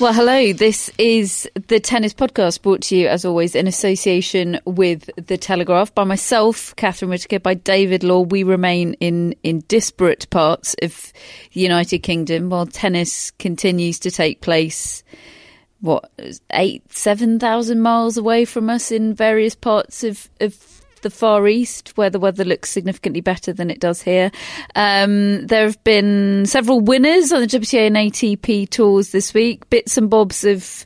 Well, hello. This is the Tennis Podcast brought to you, as always, in association with The Telegraph. By myself, Catherine Whitaker, by David Law. We remain in, in disparate parts of the United Kingdom while tennis continues to take place, what, eight, 7,000 miles away from us in various parts of, of the Far East, where the weather looks significantly better than it does here. Um, there have been several winners on the WTA and ATP tours this week. Bits and bobs of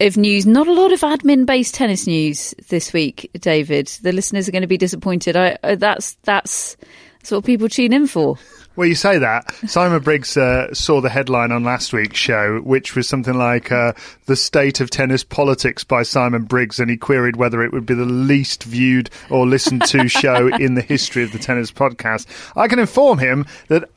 of news. Not a lot of admin-based tennis news this week, David. The listeners are going to be disappointed. I, I that's that's that's what people tune in for. Well, you say that. Simon Briggs uh, saw the headline on last week's show, which was something like uh, The State of Tennis Politics by Simon Briggs, and he queried whether it would be the least viewed or listened to show in the history of the tennis podcast. I can inform him that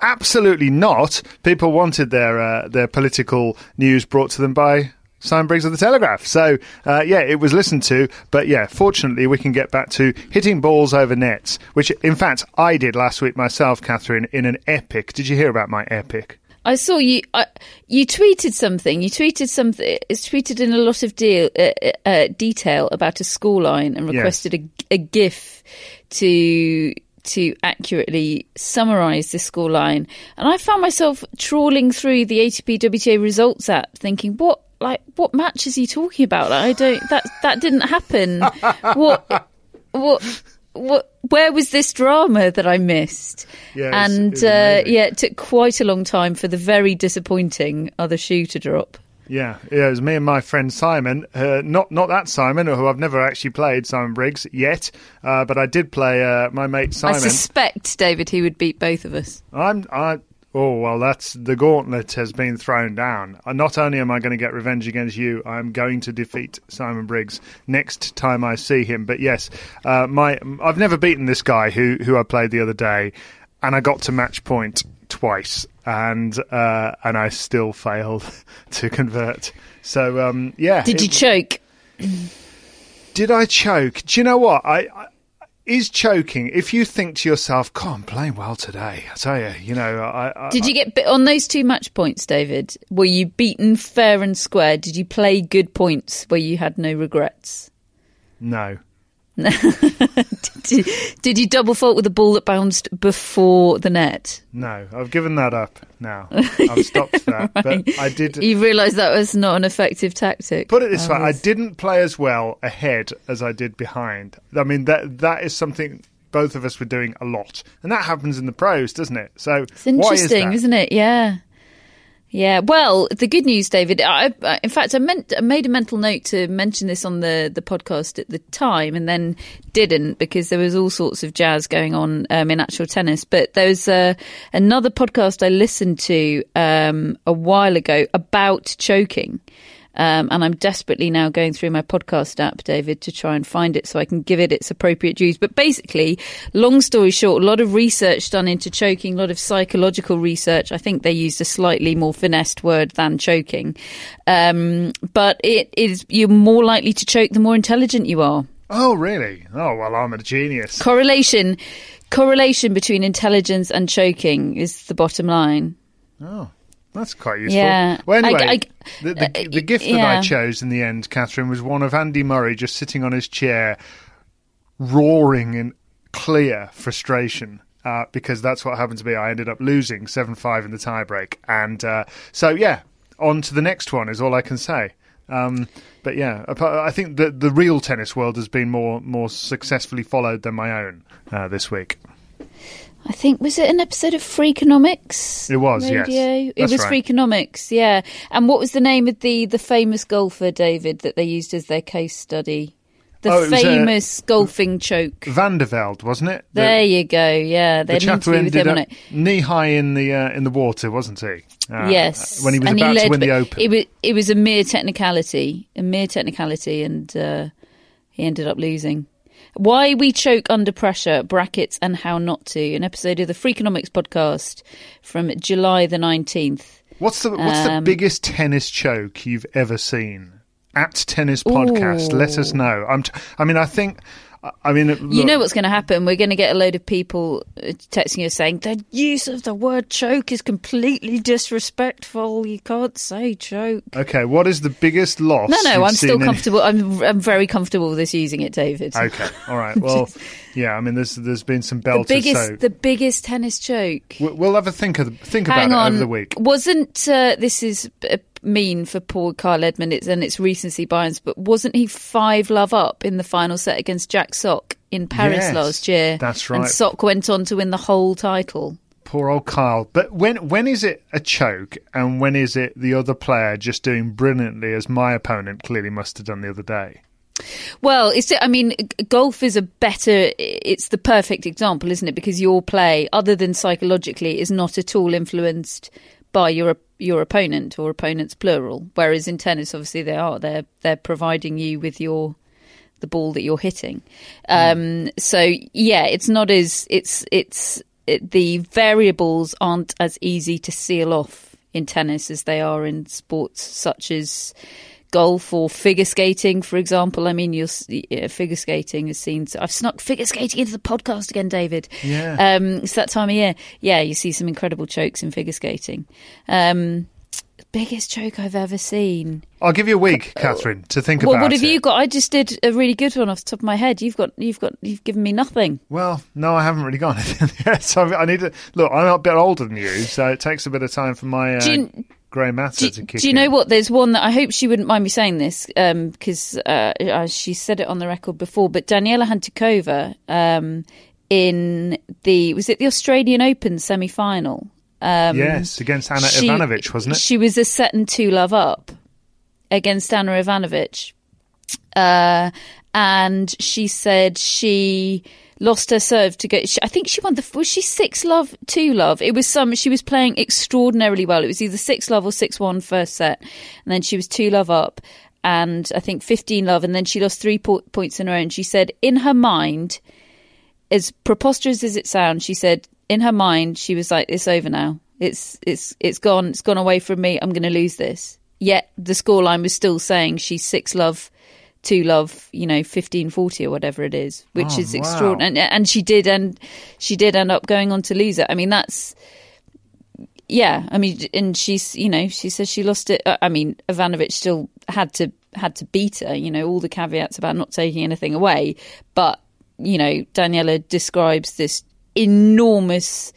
absolutely not. People wanted their uh, their political news brought to them by Simon Briggs of the Telegraph. So, uh, yeah, it was listened to. But yeah, fortunately, we can get back to hitting balls over nets, which, in fact, I did last week myself, Catherine, in an epic. Did you hear about my epic? I saw you. Uh, you tweeted something. You tweeted something. It's tweeted in a lot of deal, uh, uh, detail about a scoreline and requested yes. a, a GIF to to accurately summarise the scoreline. And I found myself trawling through the ATP WTA results app, thinking, what like what match is he talking about? Like, I don't that that didn't happen. what what what where was this drama that I missed? Yeah, and uh, yeah, it took quite a long time for the very disappointing other shoe to drop. Yeah, yeah, it was me and my friend Simon. Uh, not not that Simon, who I've never actually played Simon Briggs yet, uh, but I did play uh, my mate Simon. I suspect David he would beat both of us. I'm I Oh, well, that's the gauntlet has been thrown down. Uh, not only am I going to get revenge against you, I'm going to defeat Simon Briggs next time I see him. But yes, uh, my I've never beaten this guy who, who I played the other day, and I got to match point twice, and uh, and I still failed to convert. So um, yeah, did you choke? Did I choke? Do you know what I, I is choking if you think to yourself, "God, I'm playing well today." I tell you, you know. I, I, Did you get on those two match points, David? Were you beaten fair and square? Did you play good points where you had no regrets? No. did, you, did, you, double fault with the ball that bounced before the net? No, I've given that up now. I've stopped that. right. But I did. You realised that was not an effective tactic. Put it this way: I didn't play as well ahead as I did behind. I mean that that is something both of us were doing a lot, and that happens in the pros, doesn't it? So it's interesting, is not it? Yeah. Yeah, well, the good news, David. I, I, in fact, I meant I made a mental note to mention this on the the podcast at the time, and then didn't because there was all sorts of jazz going on um, in actual tennis. But there was uh, another podcast I listened to um, a while ago about choking. Um, and I'm desperately now going through my podcast app, David, to try and find it so I can give it its appropriate dues. But basically, long story short, a lot of research done into choking, a lot of psychological research. I think they used a slightly more finessed word than choking. Um, but it is, you're more likely to choke the more intelligent you are. Oh, really? Oh, well, I'm a genius. Correlation correlation between intelligence and choking is the bottom line. Oh, that's quite useful. Yeah. Well, anyway, I- the, the, uh, the gift that I chose in the end, Catherine, was one of Andy Murray just sitting on his chair, roaring in clear frustration. Uh, because that's what happened to me. I ended up losing 7 5 in the tiebreak. And uh, so, yeah, on to the next one is all I can say. Um, but yeah, I think the the real tennis world has been more more successfully followed than my own uh, this week. I think was it an episode of Freakonomics? It was, yes. Radio? It That's was right. Freakonomics, yeah. And what was the name of the the famous golfer, David, that they used as their case study? The Oh, it was, uh, famous golfing choke. Van de Velde, wasn't it? The- There you go. Yeah, they the chap who ended up knee high in the uh, in the water, wasn't he? Uh, yes, when he was and about to led, win the Open. It was it was a mere technicality, a mere technicality, and uh, he ended up losing. Why we choke under pressure, brackets, and how not to. An episode of the Freakonomics podcast from July the nineteenth. what's the what's the um, biggest tennis choke you've ever seen? At tennis podcast, let us know. I'm. T- I mean, I think. I mean, You know what's going to happen? We're going to get a load of people uh, texting us saying the use of the word choke is completely disrespectful. You can't say choke. Okay, what is the biggest loss? No, no, I'm still comfortable. I'm I'm very comfortable with us using it, David. Okay, all right. Well, yeah. I mean, there's there's been some the biggest, so the biggest tennis choke. we- we'll have a think of think about Hang it on, over the week. wasn't uh, this is uh, mean for poor Kyle Edmund? It's and it's recency bias, but wasn't he five love up in the final set against Jack Sock in Paris Yes, last year? that's right. And. Sock went on to win the whole title. Poor old Kyle. But when when is it a choke, and when is it the other player just doing brilliantly, as my opponent clearly must have done the other day? Well, it's. I mean, golf is a better. It's the perfect example, isn't it? Because your play, other than psychologically, is not at all influenced by your your opponent or opponents plural. Whereas in tennis, obviously, they are. They're they're providing you with your the ball that you're hitting. Um, so yeah, it's not as it's it's it, the variables aren't as easy to seal off in tennis as they are in sports such as golf or figure skating, for example. I mean, you'll see, yeah, figure skating is seen. I've snuck figure skating into the podcast again, David. Yeah. Um, it's that time of year. Yeah, you see some incredible chokes in figure skating. Um, biggest choke I've ever seen. I'll give you a week, Catherine, to think Well, about what have it. you got? I just did a really good one off the top of my head. You've got, you've got, you've given me nothing. Well, no, I haven't really got anything yet. So I need to look. I'm a bit older than you, so it takes a bit of time for my uh, Do you- grey matter Do, to kick do you know what? There's one that I hope she wouldn't mind me saying this because uh, uh, she said it on the record before. But Daniela Hantuchova um, in the was it the Australian Open semi final? Um, yes, against Anna she- Ivanovic, wasn't it? She was a set and two love up against Anna Ivanovic. Uh, and she said she lost her serve to go. She, I think she won the. Was she six love, two love? It was some. She was playing extraordinarily well. It was either six love or six one first set, and then she was two love up, and I think fifteen love, and then she lost three po- points in row. And she said in her mind, as preposterous as it sounds, she said in her mind she was like, "It's over now. It's it's it's gone. It's gone away from me. I'm going to lose this." Yet the scoreline was still saying she's six love, two love, you know, fifteen forty or whatever it is, which Oh, is wow. extraordinary. And, and she did, and she did end up going on to lose it. I mean, that's yeah. I mean, and she's you know she says she lost it. uh, I mean, Ivanovic still had to had to beat her. You know, all the caveats about not taking anything away, but you know, Daniela describes this enormous,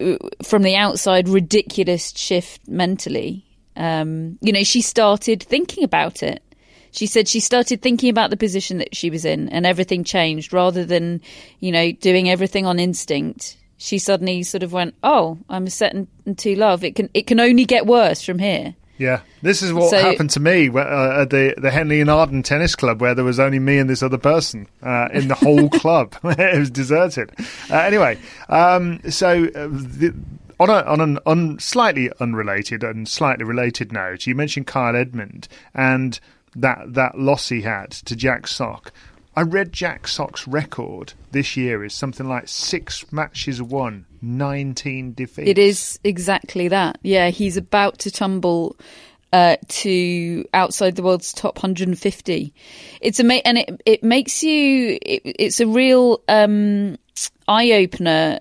uh, from the outside, ridiculous shift mentally. Um, you know, she started thinking about it. She said she started thinking about the position that she was in, and everything changed. Rather than, you know, doing everything on instinct, she suddenly sort of went, "Oh, I'm a set and, and two love. It can it can only get worse from here." Yeah, this is what So- happened to me uh, at the the Henley-in-Arden Tennis Club, where there was only me and this other person uh, in the whole club. it was deserted. Uh, anyway, um, so uh, the, on a on an un, slightly unrelated and slightly related note, you mentioned Kyle Edmund and that that loss he had to Jack Sock. I read Jack Sock's record this year is something like six matches won, nineteen defeats. It is exactly that. Yeah, he's about to tumble uh, to outside the world's top 150. It's ama- and it it makes you. It, it's a real um, eye opener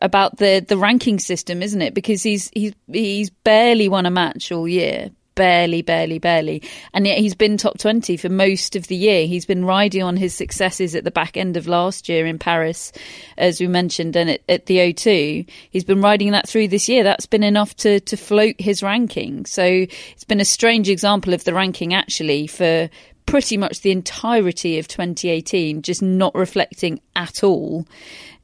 about the the ranking system, isn't it? Because he's he's he's barely won a match all year, barely, barely, barely, and yet he's been top twenty for most of the year. He's been riding on his successes at the back end of last year in Paris, as we mentioned, and at, at the O2. He's been riding that through this year. That's been enough to to float his ranking. So it's been a strange example of the ranking actually for pretty much the entirety of 2018 just not reflecting at all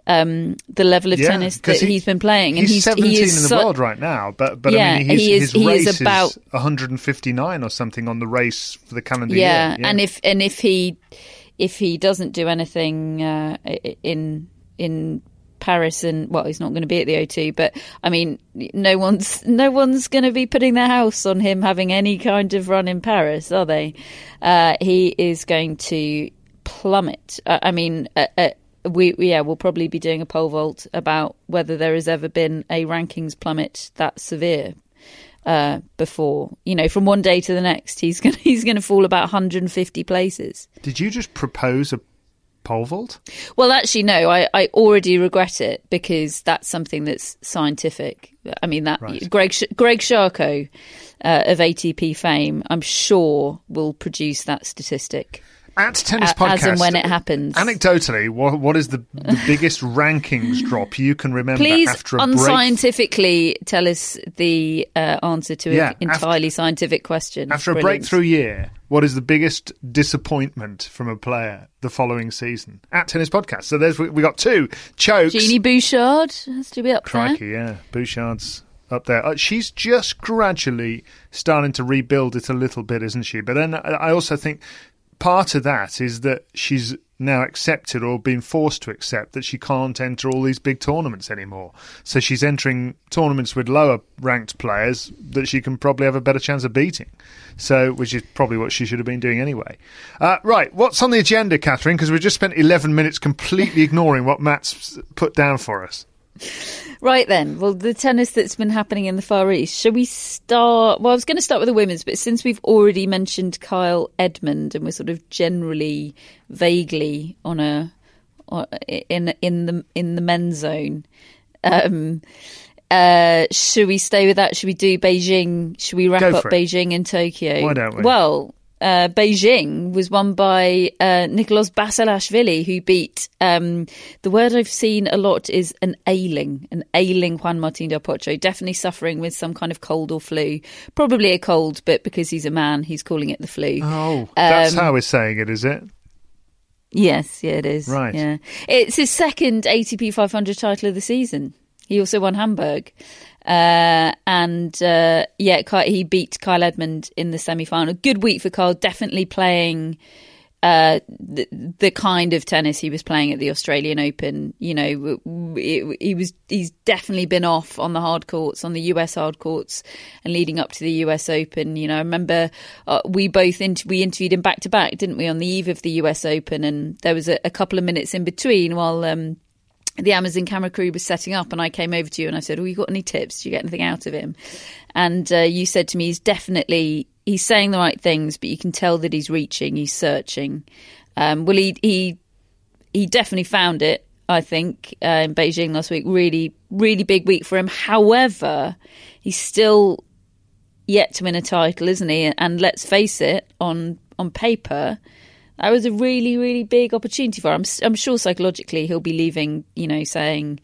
um, the level of Yeah, tennis that he- he's been playing. And he's, he's, 17 he is in the su- world right now, but but Yeah, I mean, his, he is- his he is race about- 159 or something on the race for the calendar yeah, year. and if and if he if he doesn't do anything uh, in in Paris and well, he's not going to be at the O2, but I mean, no one's no one's going to be putting their house on him having any kind of run in Paris, are they? Uh, he is going to plummet. Uh, I mean. We yeah we'll probably be doing a pole vault about whether there has ever been a rankings plummet that severe uh, before. You know, from one day to the next, he's gonna he's going to fall about 150 places. Did you just propose a pole vault? Well, actually, no. I, I already regret it because that's something that's scientific. I mean, that Right. Greg Greg Sharko uh, of ATP fame, I'm sure, will produce that statistic At Tennis a- Podcast. as and when it happens. Anecdotally, what, what is the, the biggest rankings drop you can remember Please after a break? unscientifically tell us the uh, answer to Yeah, an entirely scientific question. After a breakthrough year, what is the biggest disappointment from a player the following season? At Tennis Podcast. So there's we got two chokes. Genie Bouchard has to be up there. Crikey, yeah. Bouchard's up there. Uh, she's just gradually starting to rebuild it a little bit, isn't she? But then I also think part of that is that she's now accepted or been forced to accept that she can't enter all these big tournaments anymore. So she's entering tournaments with lower ranked players that she can probably have a better chance of beating. So, which is probably what she should have been doing anyway. Uh, right, what's on the agenda, Catherine? Because we've just spent 11 minutes completely ignoring what Matt's put down for us. Right then, well, the tennis that's been happening in the Far East. Shall we start? Well, I was going to start with the women's, but since we've already mentioned Kyle Edmund and we're sort of generally, vaguely on a in in the in the men's zone, um, uh, should we stay with that? Should we do Beijing? Should we wrap Go up. Beijing and Tokyo? Why don't we? Well, uh, Beijing was won by uh, Nicolas Basilashvili, who beat. Um, the word I've seen a lot is an ailing, an ailing Juan Martín del Potro, definitely suffering with some kind of cold or flu. Probably a cold, but because he's a man, he's calling it the flu. Oh, that's Um, how we're saying it, is it? Yes, yeah, it is. Right. Yeah, it's his second ATP 500 title of the season. He also won Hamburg, uh, and uh, yeah, he beat Kyle Edmund in the semi final. Good week for Kyle. Definitely playing uh, the, the kind of tennis he was playing at the Australian Open. You know, he was he's definitely been off on the hard courts, on the US hard courts, and leading up to the US Open. You know, I remember uh, we both inter- we interviewed him back to back, didn't we, on the eve of the US Open, and there was a, a couple of minutes in between while. Um, the Amazon camera crew was setting up, and I came over to you and I said, "Oh, you got any tips? Do you get anything out of him?" And uh, you said to me, "He's definitely he's saying the right things, but you can tell that he's reaching, he's searching." Um, well, he he he definitely found it. I think uh, in Beijing last week, really really big week for him. However, he's still yet to win a title, isn't he? And let's face it, on on paper, that was a really, really big opportunity for him. I'm, I'm sure psychologically he'll be leaving, you know, saying,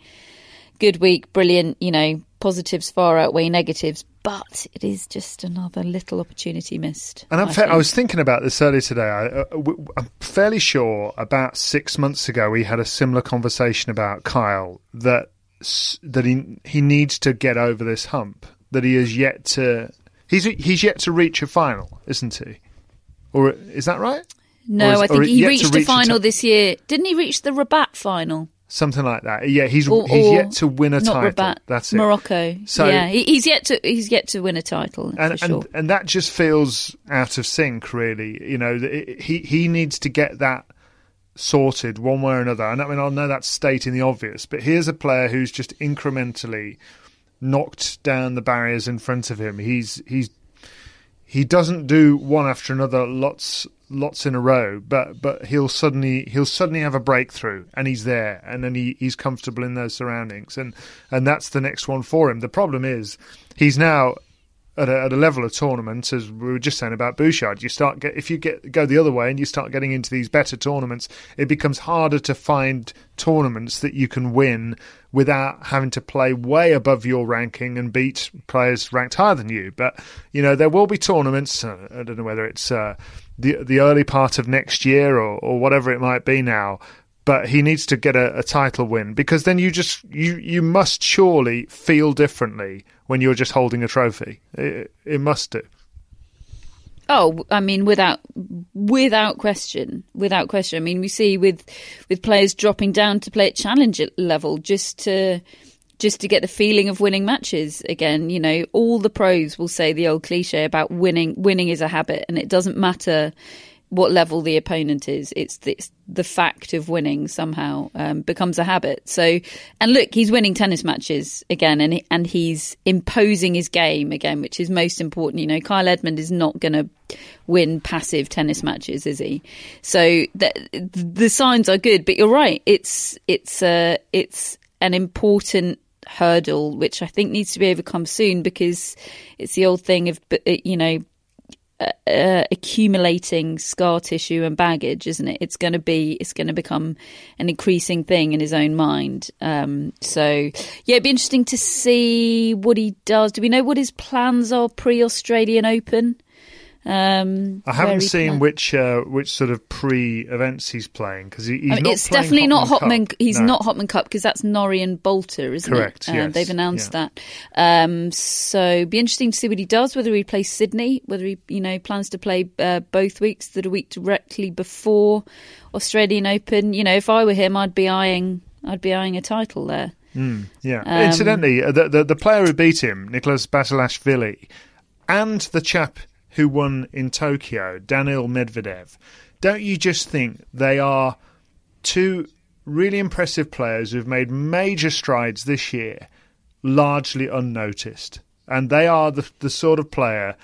good week, brilliant, you know, positives far outweigh negatives, but it is just another little opportunity missed. And I'm I fa- I was thinking about this earlier today. I, uh, w- I'm fairly sure about six months ago we had a similar conversation about Kyle that that he he needs to get over this hump. That he is yet to he's he's yet to reach a final, isn't he? Or is that right? No, is- I think he reached reach a final ti- this year. Didn't he reach the Rabat final? Something like that. Yeah, he's Or, he's or yet to win a title. Rabat, That's it. Morocco. So- yeah, he's yet to he's yet to win a title and for sure. and and that just feels out of sync, really. You know, it- he he needs to get that sorted one way or another. And I mean, I know that's stating the obvious, but here's a player who's just incrementally knocked down the barriers in front of him. He's he's he doesn't do one after another lots lots in a row, but but he'll suddenly he'll suddenly have a breakthrough, and he's there, and then he, he's comfortable in those surroundings, and and that's the next one for him. The problem is he's now at a, at a level of tournament, as we were just saying about Bouchard, you start get if you get go the other way and you start getting into these better tournaments, it becomes harder to find tournaments that you can win without having to play way above your ranking and beat players ranked higher than you. But you know there will be tournaments. Uh, I don't know whether it's uh, the the early part of next year or, or whatever it might be now but he needs to get a, a, title win because then you just you you must surely feel differently when you're just holding a trophy. It, it must do. Oh, I mean, without without question, without question. I mean, we see with with players dropping down to play at challenge level just to just to get the feeling of winning matches again. You know, all the pros will say the old cliche about winning. Winning is a habit, and it doesn't matter what level the opponent is. It's the, it's the fact of winning somehow um, becomes a habit. So, and look, he's winning tennis matches again, and and he's imposing his game again, which is most important. You know, Kyle Edmund is not going to win passive tennis matches, is he? So the the signs are good, but you're right. It's it's uh, it's an important hurdle which I think needs to be overcome soon because it's the old thing of you know uh, uh, accumulating scar tissue and baggage, isn't it? It's going to be, it's going to become an increasing thing in his own mind. Um, so, yeah, it'd be interesting to see what he does. Do we know what his plans are pre Australian Open? Um, I haven't seen which uh, which sort of pre events he's playing because he, he's I mean, not. It's definitely not Hopman. Cup. He's no. not Hopman Cup because that's Norrie and Boulter, isn't Correct, it? Correct. Uh, yes. They've announced yeah. that. Um, so be interesting to see what he does. Whether he plays Sydney, whether he you know plans to play uh, both weeks, that a week directly before Australian Open. You know, if I were him, I'd be eyeing I'd be eyeing a title there. Mm, yeah. Um, Incidentally, the, the the player who beat him, Nicholas Basilashvili, and the chap who won in Tokyo, Daniil Medvedev, don't you just think they are two really impressive players who've made major strides this year, largely unnoticed? And they are the, the sort of player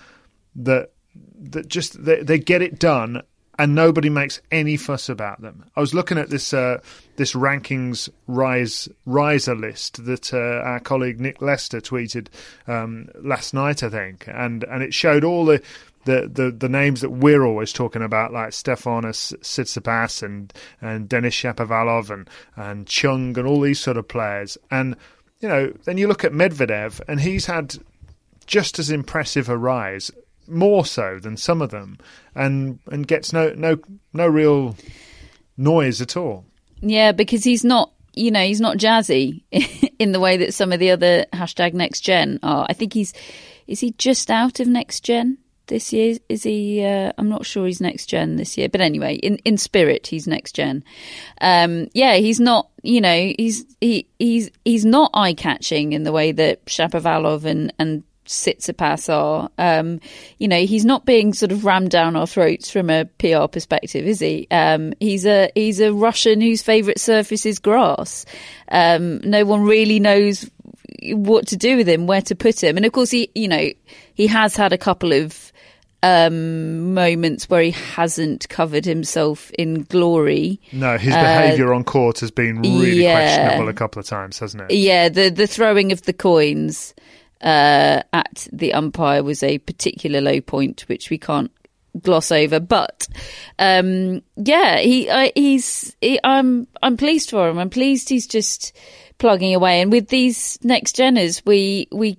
that that just they, they get it done and nobody makes any fuss about them. I was looking at this uh, this rankings rise riser list that uh, our colleague Nick Lester tweeted um, last night, I think, and and it showed all the. The, the, the names that we're always talking about, like Stefanos Tsitsipas and, and Denis Shapovalov and, and Chung and all these sort of players. And, you know, then you look at Medvedev and he's had just as impressive a rise more so than some of them, and and gets no no no real noise at all. Yeah, because he's not you know he's not jazzy in the way that some of the other hashtag next gen are. I think he's is he just out of next gen this year? Is he? Uh, I'm not sure he's next gen this year, but anyway, in in spirit he's next gen. Um, yeah, he's not. You know, he's he he's he's not eye catching in the way that Shapovalov and and Tsitsipas are. Um, you know, he's not being sort of rammed down our throats from a PR perspective, is he? Um, he's a he's a Russian whose favourite surface is grass. Um, no one really knows what to do with him, where to put him, and of course he, you know, he has had a couple of um, moments where he hasn't covered himself in glory. No, his behaviour uh, on court has been really yeah, questionable a couple of times, hasn't it? Yeah, the the throwing of the coins uh, at the umpire was a particular low point, which we can't gloss over. But um, yeah, he uh, he's he, I'm I'm pleased for him. I'm pleased he's just plugging away. And with these next geners, we we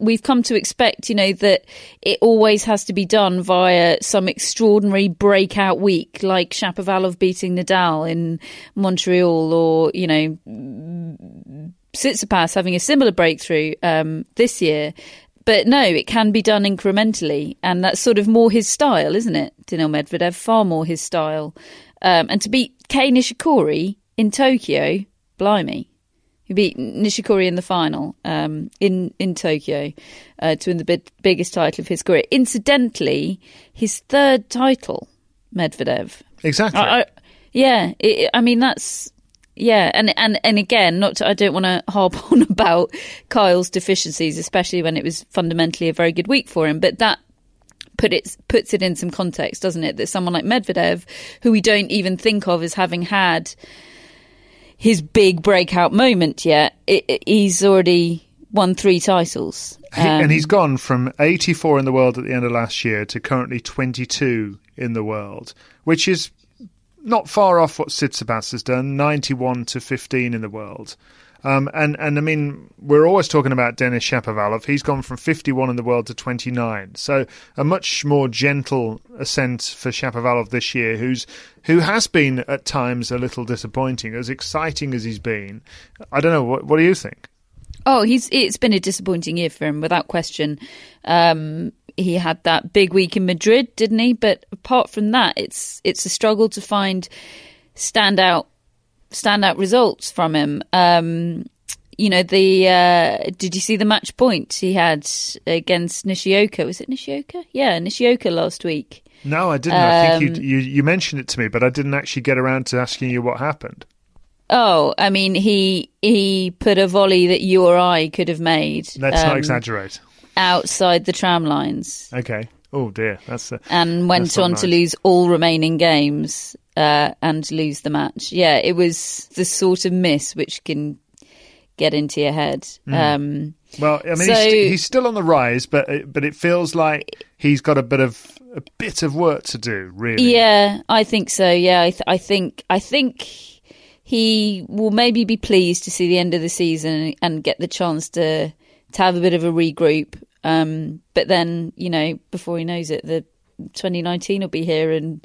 we've come to expect, you know, that it always has to be done via some extraordinary breakout week, like Shapovalov beating Nadal in Montreal, or you know, Tsitsipas having a similar breakthrough um, this year. But no, it can be done incrementally, and that's sort of more his style, isn't it? Daniil Medvedev, far more his style. Um, and to beat Kei Nishikori in Tokyo, blimey, he beat Nishikori in the final um, in in Tokyo uh, to win the big, biggest title of his career. Incidentally, his third title, Medvedev. Exactly. I, I, yeah, it, I mean that's yeah, and and and again, not to, I don't want to harp on about Kyle's deficiencies, especially when it was fundamentally a very good week for him. But that put it puts it in some context, doesn't it? That someone like Medvedev, who we don't even think of as having had his big breakout moment yet, it, it, he's already won three titles. He- and Um, he's gone from 84 in the world at the end of last year to currently 22 in the world, which is not far off what Tsitsipas has done, 91 to 15 in the world. Um, and, and I mean, we're always talking about Denis Shapovalov. He's gone from 51 in the world to 29. So a much more gentle ascent for Shapovalov this year, who's who has been at times a little disappointing. As exciting as he's been, I don't know. What, what do you think? Oh, he's it's been a disappointing year for him without question. Um, he had that big week in Madrid, didn't he? But apart from that, it's it's a struggle to find standout standout results from him. Um, you know the uh, did you see the match point he had against Nishioka? Was it Nishioka? Yeah, Nishioka last week. No, I didn't. I think Um, you, you you mentioned it to me, but I didn't actually get around to asking you what happened. Oh, I mean he he put a volley that you or I could have made. Let's not um, exaggerate. Outside the tram lines. Okay. Oh dear, that's uh, and went on to lose all remaining games uh, and lose the match. Yeah, it was the sort of miss which can get into your head. Hmm. Um, well. I mean, So- he's, he's still on the rise, but it, but it feels like he's got a bit of a bit of work to do. Really. yeah, I think so. Yeah, I, th- I think I think he will maybe be pleased to see the end of the season and get the chance to to have a bit of a regroup. Um, but then, you know, before he knows it, the 2019 will be here and.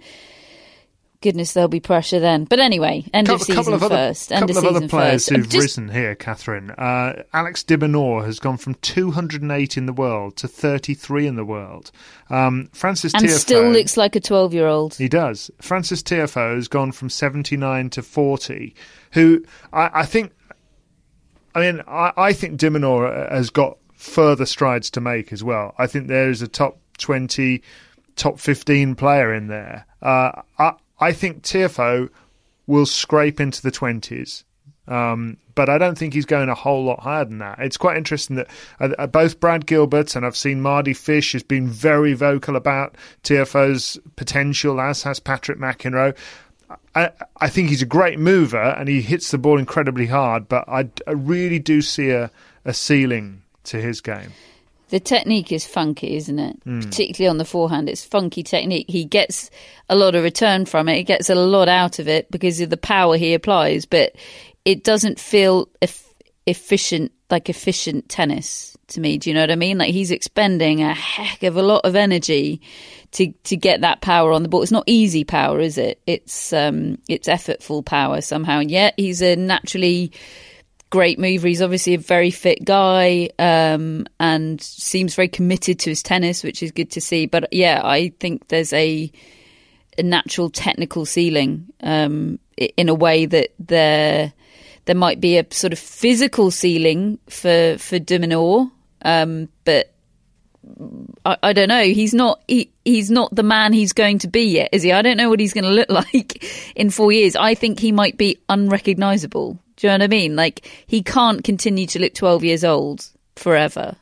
Goodness, there'll be pressure then. But anyway, end Couple, of season of other, first. End couple of season other players first. who've Just- risen here, Catherine. Uh, Alex de Minaur has gone from 208 in the world to 33 in the world. Um, Frances and Tiafoe, still looks like a 12 year old. He does. Frances Tiafoe has gone from 79 to 40, who I, I think, I mean, I, I think de Minaur has got further strides to make as well. I think there is a top 20, top 15 player in there. Uh, I, I think Tiafoe will scrape into the 20s. Um, but I don't think he's going a whole lot higher than that. It's quite interesting that uh, uh, both Brad Gilbert and I've seen Mardy Fish has been very vocal about Tiafoe's potential, as has Patrick McEnroe. I, I think he's a great mover and he hits the ball incredibly hard, but I, I really do see a, a ceiling to his game. The technique is funky, isn't it? Hmm. Particularly on the forehand, it's funky technique. He gets a lot of return from it. He gets a lot out of it because of the power he applies, but it doesn't feel eff- efficient, like efficient tennis to me. Do you know what I mean? Like he's expending a heck of a lot of energy to to get that power on the ball. It's not easy power, is it? It's um it's effortful power somehow. And yet he's a naturally great mover. He's obviously a very fit guy um, and seems very committed to his tennis, which is good to see. But yeah, I think there's a a natural technical ceiling um, in a way that there there might be a sort of physical ceiling for for de Minaur, um, but. I, I don't know. He's not. He, he's not the man he's going to be yet, is he? I don't know what he's going to look like in four years. I think he might be unrecognizable. Do you know what I mean? Like he can't continue to look twelve years old forever.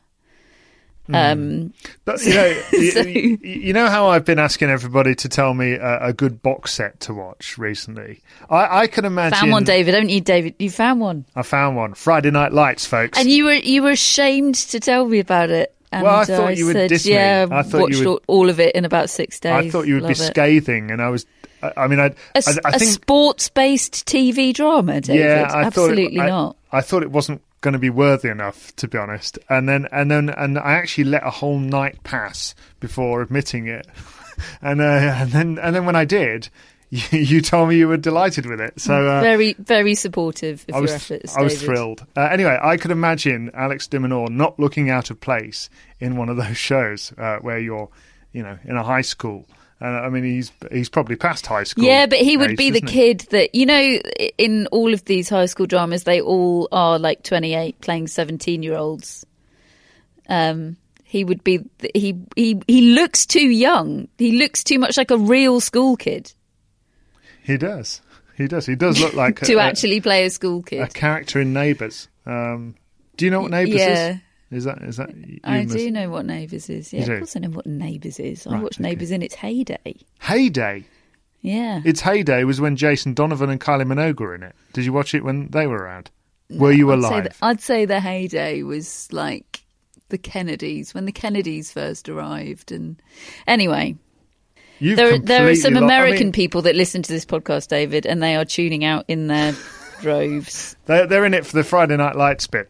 Um, But you know, you, So- you- you know how I've been asking everybody to tell me a, a good box set to watch recently. I, I can imagine. found one, David. Don't you, David? You found one, I found one. Friday Night Lights, folks. and you were you were ashamed to tell me about it. And Well, I thought you would said, diss me. Yeah, I thought you watched would- all of it in about six days. I thought you would be Love it. scathing, and I was. I, I mean, I, A, I, I a think. sports-based TV drama, David. yeah, I absolutely it, I- not. I, thought it wasn't going to be worthy enough, to be honest. And then, and then, and I actually let a whole night pass before admitting it. and uh, and then, and then when I did, you, you told me you were delighted with it. So uh, very, very supportive of I was, your efforts. I was David. thrilled. Uh, anyway, I could imagine Alex de Minaur not looking out of place in one of those shows uh, where you're, you know, in a high school. And I mean, he's he's probably past high school. Yeah, but he would age, be the he? kid that you know. In all of these high school dramas, they all are like twenty-eight playing seventeen-year-olds. Um, he would be. He he he looks too young. He looks too much like a real school kid He does. He does. He does look like to a, actually play a school kid. a character in Neighbours. Um, do you know what Neighbours yeah. is? Is that is that? you I must- do know what Neighbours is. Yeah, You do? of course I know what Neighbours is. I watched okay. Neighbours in its heyday. Heyday. Yeah. Its heyday was when Jason Donovan and Kylie Minogue were in it. Did you watch it when they were around? Were you I'd say, alive? the, I'd say the heyday was like the Kennedys when the Kennedys first arrived. And anyway, You've there there are some lo- I American mean, people that listen to this podcast, David, and they are tuning out in their droves. They're, they're in it for the Friday Night Lights bit.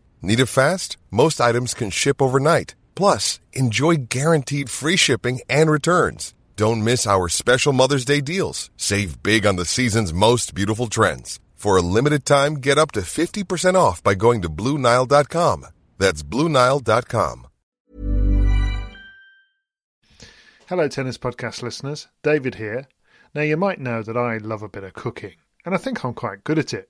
Need it fast? Most items can ship overnight. Plus, enjoy guaranteed free shipping and returns. Don't miss our special Mother's Day deals. Save big on the season's most beautiful trends. For a limited time, get up to 50% off by going to BlueNile.com. That's BlueNile.com. Hello, Tennis Podcast listeners. David here. Now, you might know that I love a bit of cooking, and I think I'm quite good at it.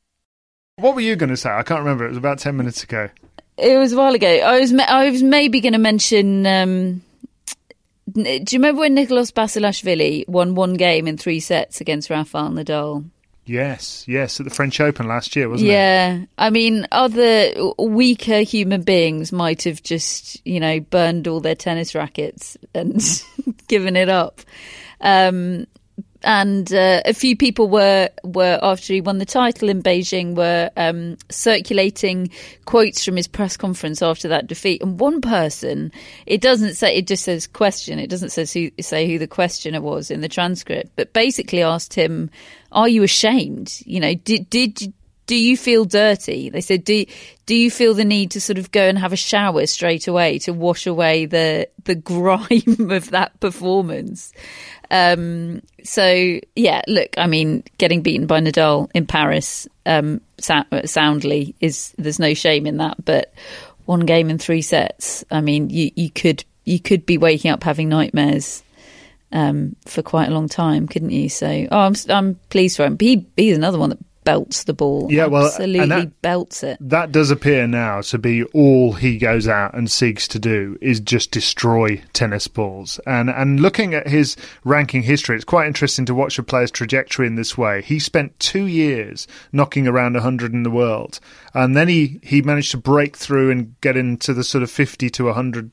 What were you going to say? I can't remember. It was about 10 minutes ago. It was a while ago. I was I was maybe going to mention. Um, do you remember when Nicolas Basilashvili won one game in three sets against Rafael Nadal? Yes, yes, at the French Open last year, wasn't it? Yeah, I mean, other weaker human beings might have just, you know, burned all their tennis rackets and given it up. Um, and uh, a few people were were after he won the title in Beijing were um, circulating quotes from his press conference after that defeat. And one person, it doesn't say it just says question. It doesn't say who, say who the questioner was in the transcript, but basically asked him, "Are you ashamed? You know, did did." Do you feel dirty? They said, do do you feel the need to sort of go and have a shower straight away to wash away the the grime of that performance? Um, so yeah, look, I mean, getting beaten by Nadal in Paris um, soundly is there's no shame in that, but one game in three sets. I mean, you you could you could be waking up having nightmares um, for quite a long time, couldn't you? So oh, I'm I'm pleased for him. He he's another one that belts the ball. Yeah, well, and absolutely that- belts it. That does appear now to be all he goes out and seeks to do is just destroy tennis balls. And and looking at his ranking history, it's quite interesting to watch a player's trajectory in this way. He spent two years knocking around 100 in the world, and then he, he managed to break through and get into the sort of 50 to 100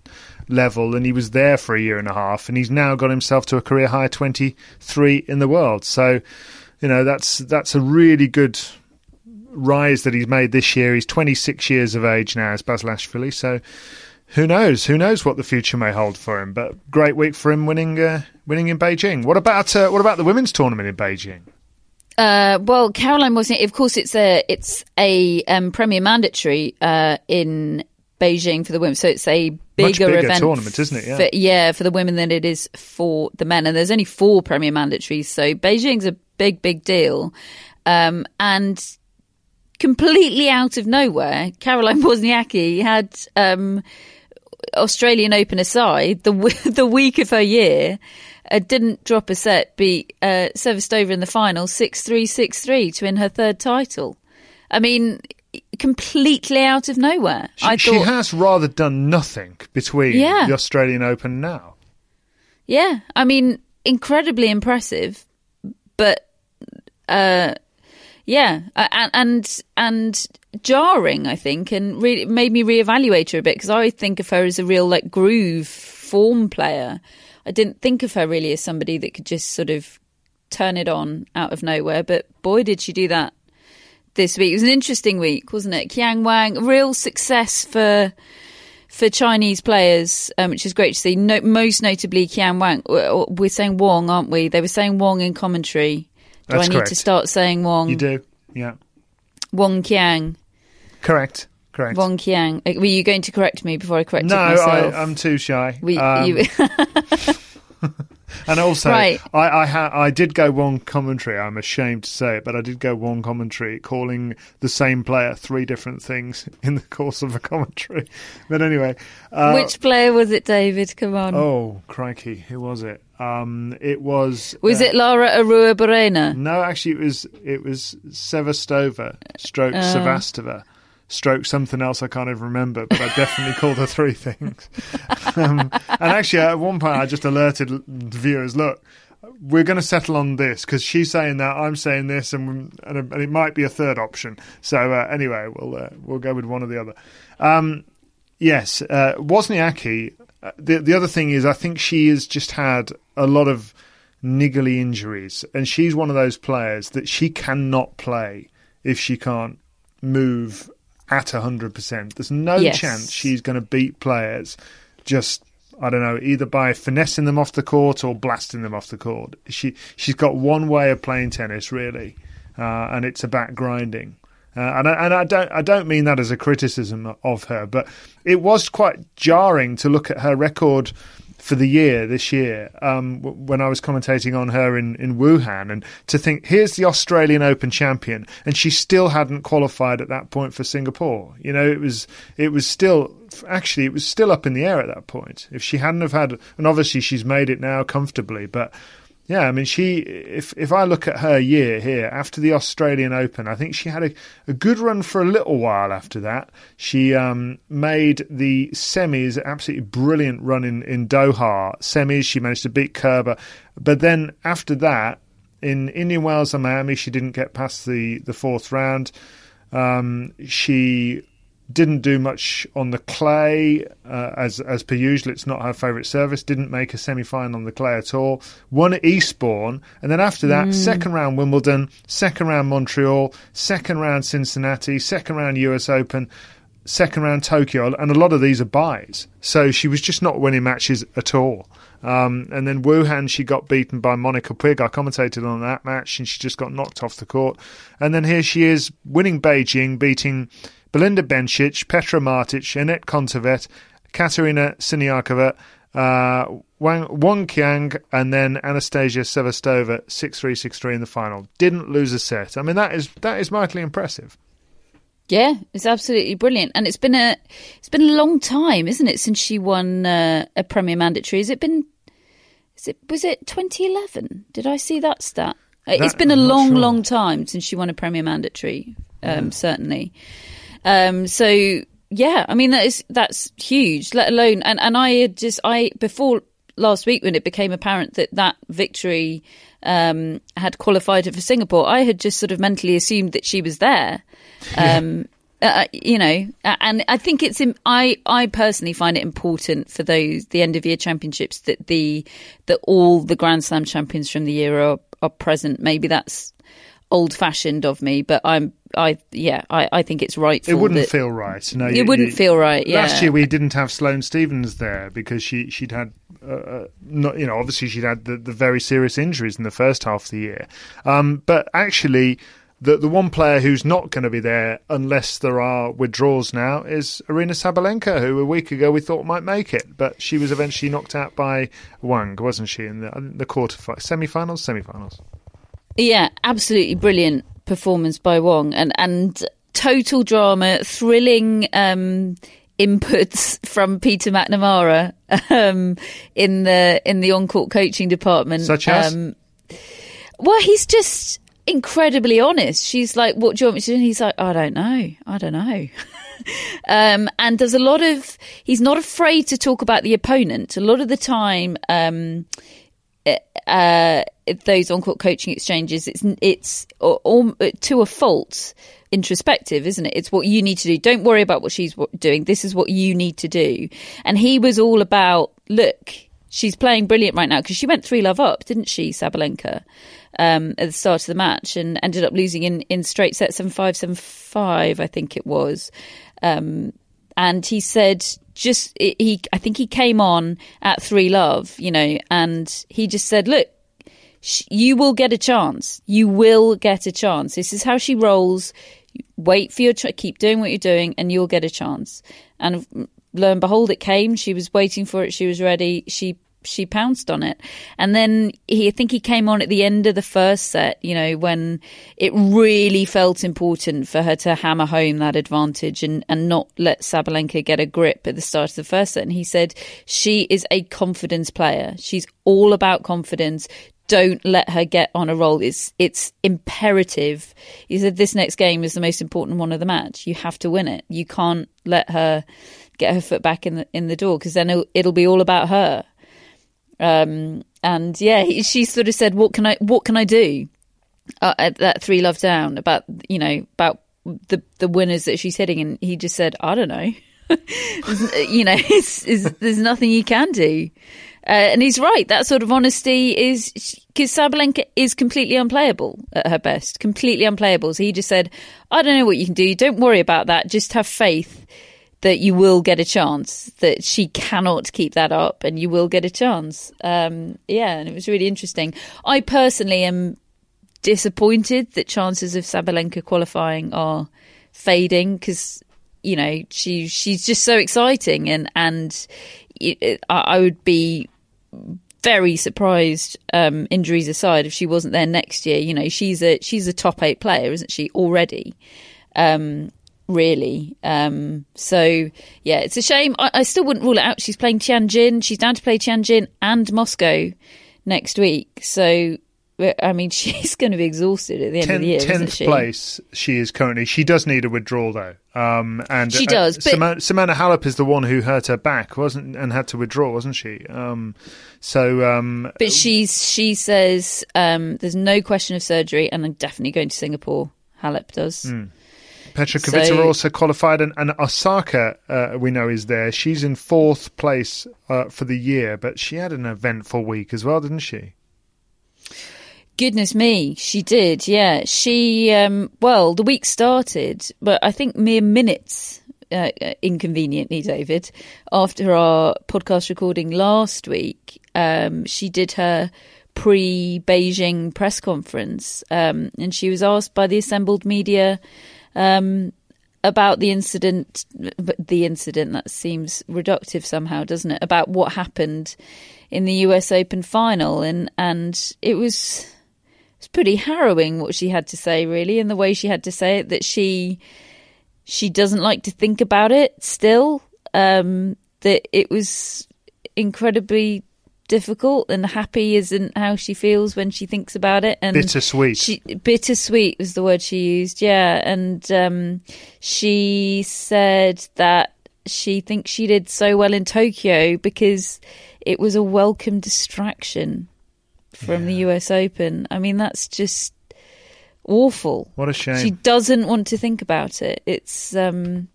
level, and he was there for a year and a half, and he's now got himself to a career high 23 in the world. So, you know, that's that's a really good rise that he's made this year. He's 26 years of age now, as Basilashvili. So who knows? Who knows what the future may hold for him? But great week for him winning uh, winning in Beijing. What about uh, what about the women's tournament in Beijing? Uh, well, Caroline Wozniacki, of course, it's a it's a um, premier mandatory uh, in Beijing for the women, so it's a bigger, bigger event tournament, isn't it? Yeah. For, yeah, for the women than it is for the men, and there's only four premier mandatories, so Beijing's a big, big deal, um, and completely out of nowhere, Caroline Wozniacki had. Um, Australian Open aside, the w- the week of her year, uh, didn't drop a set, beat uh, Sevastova in the final 6-3, 6-3 to win her third title. I mean, completely out of nowhere. She, I she has rather done nothing between Yeah. the Australian Open now. yeah, I mean, incredibly impressive, but uh, yeah, and and and jarring, I think, and really made me reevaluate her a bit because I think of her as a real like groove form player. I didn't think of her really as somebody that could just sort of turn it on out of nowhere, but boy, did she do that this week. It was an interesting week, wasn't it? Qian Wang, real success for for Chinese players, um, which is great to see. No, most notably, Qian Wang. We're saying Wong, aren't we? They were saying Wong in commentary. Do That's I need correct. to start saying Wong? You do, yeah. Wong Qiang. Correct. Correct. Wong Qiang. Uh, Were you going to correct me before I corrected no, myself? I, I'm too shy. We- Um, you- and also, Right. I I, ha- I did go one commentary. I'm ashamed to say it, but I did go one commentary calling the same player three different things in the course of a commentary. But anyway, uh, Which player was it, David? Come on. Oh crikey, who was it? Um, it was. was uh, it Lara Arruabarrena? No, actually, it was it was Sevastova, stroke Uh. Sevastova, stroke something else I can't even remember, but I definitely called her three things. um, and actually, at one point, I just alerted the viewers: look, we're going to settle on this because she's saying that, I'm saying this, and and, and it might be a third option. So uh, anyway, we'll uh, we'll go with one or the other. Um, yes, uh, Wozniacki. Uh, The the other thing is, I think she has just had a lot of niggly injuries, and she's one of those players that she cannot play if she can't move at hundred percent. There's no Yes. chance she's going to beat players just. I don't know, either by finessing them off the court or blasting them off the court. She she's got one way of playing tennis, really, uh, and it's about grinding. Uh, and I, and I don't I don't mean that as a criticism of her, but it was quite jarring to look at her record for the year this year um, when I was commentating on her in, in Wuhan, and to think here's the Australian Open champion, and she still hadn't qualified at that point for Singapore. You know, it was it was still actually it was still up in the air at that point. If she hadn't have had, and obviously she's made it now comfortably, but yeah, I mean, she. If if I look at her year here after the Australian Open, I think she had a, a good run for a little while after that. She um, made the semis, absolutely brilliant run in in Doha semis. She managed to beat Kerber, but then after that, in Indian Wells and Miami, she didn't get past the the fourth round. Um, she didn't do much on the clay uh, as as per usual. It's not her favourite service. Didn't make a semi final on the clay at all. Won at Eastbourne, and then after that, second round Wimbledon, second round Montreal, second round Cincinnati, second round US Open. Second round Tokyo, and a lot of these are buys. So she was just not winning matches at all. Um, and then Wuhan, she got beaten by Monica Puig. I commentated on that match, and she just got knocked off the court. And then here she is winning Beijing, beating Belinda Bencic, Petra Martic, Anett Kontaveit, Katerina Siniakova, uh, Wang, Wang Qiang, and then Anastasia Sevastova, 6-3, 6-3 in the final. Didn't lose a set. I mean, that is that is mightily impressive. Yeah, it's absolutely brilliant, and it's been a it's been a long time, isn't it, since she won uh, a Premier Mandatory? Has it been? Is it was it 2011? Did I see that stat? Uh, it's That- been a I'm long, sure. long time since she won a Premier Mandatory. Um, Certainly. Um, so yeah, I mean that is that's huge. Let alone and and I had just I before last week when it became apparent that that victory um, had qualified her for Singapore, I had just sort of mentally assumed that she was there. Um, uh, you know, uh, and I think it's. im- I I personally find it important for those the end of year championships that the that all the Grand Slam champions from the year are are present. Maybe that's old fashioned of me, but I'm. I yeah. I, I think it's right. It wouldn't feel right. No, It wouldn't feel right, yeah. Last year we didn't have Sloane Stevens there because she she'd had uh, uh, not you know obviously she'd had the, the very serious injuries in the first half of the year. Um, but actually, the the one player who's not going to be there unless there are withdrawals now is Aryna Sabalenka, who a week ago we thought might make it, but she was eventually knocked out by Wang, wasn't she? In the the quarter semi-finals, semi-finals. Yeah, absolutely brilliant performance by Wong and and total drama, thrilling um, inputs from Peter McNamara um, in the in the on court coaching department. Such as? Um, well, he's just incredibly honest. She's like, "What do you want me to do?" And he's like, "I don't know. I don't know." um, and there's a lot of he's not afraid to talk about the opponent. A lot of the time. Um, uh, those on-court coaching exchanges, it's it's to a fault introspective, isn't it? It's what you need to do. Don't worry about what she's doing. This is what you need to do. And he was all about, look, she's playing brilliant right now because she went three love up, didn't she, Sabalenka, um, at the start of the match and ended up losing in, in straight sets, seven five, seven five, I think it was. Um, and he said, just he, I think he came on at three love, you know, and he just said, look, you will get a chance. You will get a chance. This is how she rolls. Wait for your ch- keep doing what you're doing, and you'll get a chance. And mm, lo and behold, it came. She was waiting for it. She was ready. She she pounced on it. And then he, I think he came on at the end of the first set, you know, when it really felt important for her to hammer home that advantage and, and not let Sabalenka get a grip at the start of the first set. And he said, she is a confidence player. She's all about confidence don't let her get on a roll. It's it's imperative. He said this next game is the most important one of the match. You have to win it. You can't let her get her foot back in the in the door because then it'll, it'll, be all about her. Um, and yeah, he, she sort of said, "What can I what can I do?" Uh, at that three love down about you know about the the winners that she's hitting, and he just said, "I don't know." you know, it's, it's, there's nothing you can do. Uh, and he's right. That sort of honesty is because Sabalenka is completely unplayable at her best, completely unplayable. So he just said, "I don't know what you can do. Don't worry about that. Just have faith that you will get a chance. That she cannot keep that up, and you will get a chance." Um, yeah, and it was really interesting. I personally am disappointed that chances of Sabalenka qualifying are fading because you know she she's just so exciting and and it, I would be very surprised, um, injuries aside, if she wasn't there next year. You know, she's a she's a top eight player, isn't she already? Um, really. Um, so yeah, it's a shame. I, I, still wouldn't rule it out. She's playing Tianjin. She's down to play Tianjin and Moscow next week. So I mean, she's going to be exhausted at the end of the year. Tenth she? place, she is currently. She does need a withdrawal though, um, and she does. Uh, Simona, Simona, Halep is the one who hurt her back, wasn't, and had to withdraw, wasn't she? Um, so, um, but she's she says um, there's no question of surgery, and I'm definitely going to Singapore. Halep does. Mm. Petra Kvitova so, also qualified, and, and Osaka, uh, we know, is there. She's in fourth place uh, for the year, but she had an eventful week as well, didn't she? Goodness me, she did. Yeah, she. Um, well, the week started, but I think mere minutes. Uh, inconveniently, David, after our podcast recording last week, um, she did her pre Beijing press conference, um, and she was asked by the assembled media um, about the incident. The incident that seems reductive somehow, doesn't it? About what happened in the U.S. Open final, and and it was it's pretty harrowing what she had to say, really, and the way she had to say it. That she she doesn't like to think about it still. Um, that it was incredibly difficult and happy isn't how she feels when she thinks about it and bittersweet she, bittersweet was the word she used yeah and um, she said that she thinks she did so well in Tokyo because it was a welcome distraction from yeah. the US Open. I mean, that's just awful. What a shame. She doesn't want to think about it. It's um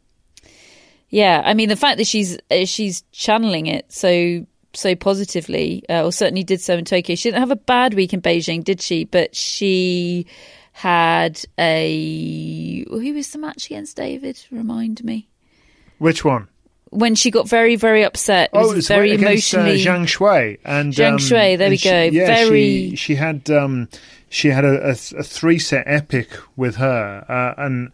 yeah, I mean the fact that she's she's channeling it so so positively, uh, or certainly did so in Tokyo. She didn't have a bad week in Beijing, did she? But she had a who was the match against David? Remind me. Which one? when she got very, very upset. It oh, it was very against, uh, emotionally. Uh, Zhang Shuai and Zhang um, Shuai. There we she, go. Yeah, very. She, she had um, she had a, a, a, three set epic with her, uh, and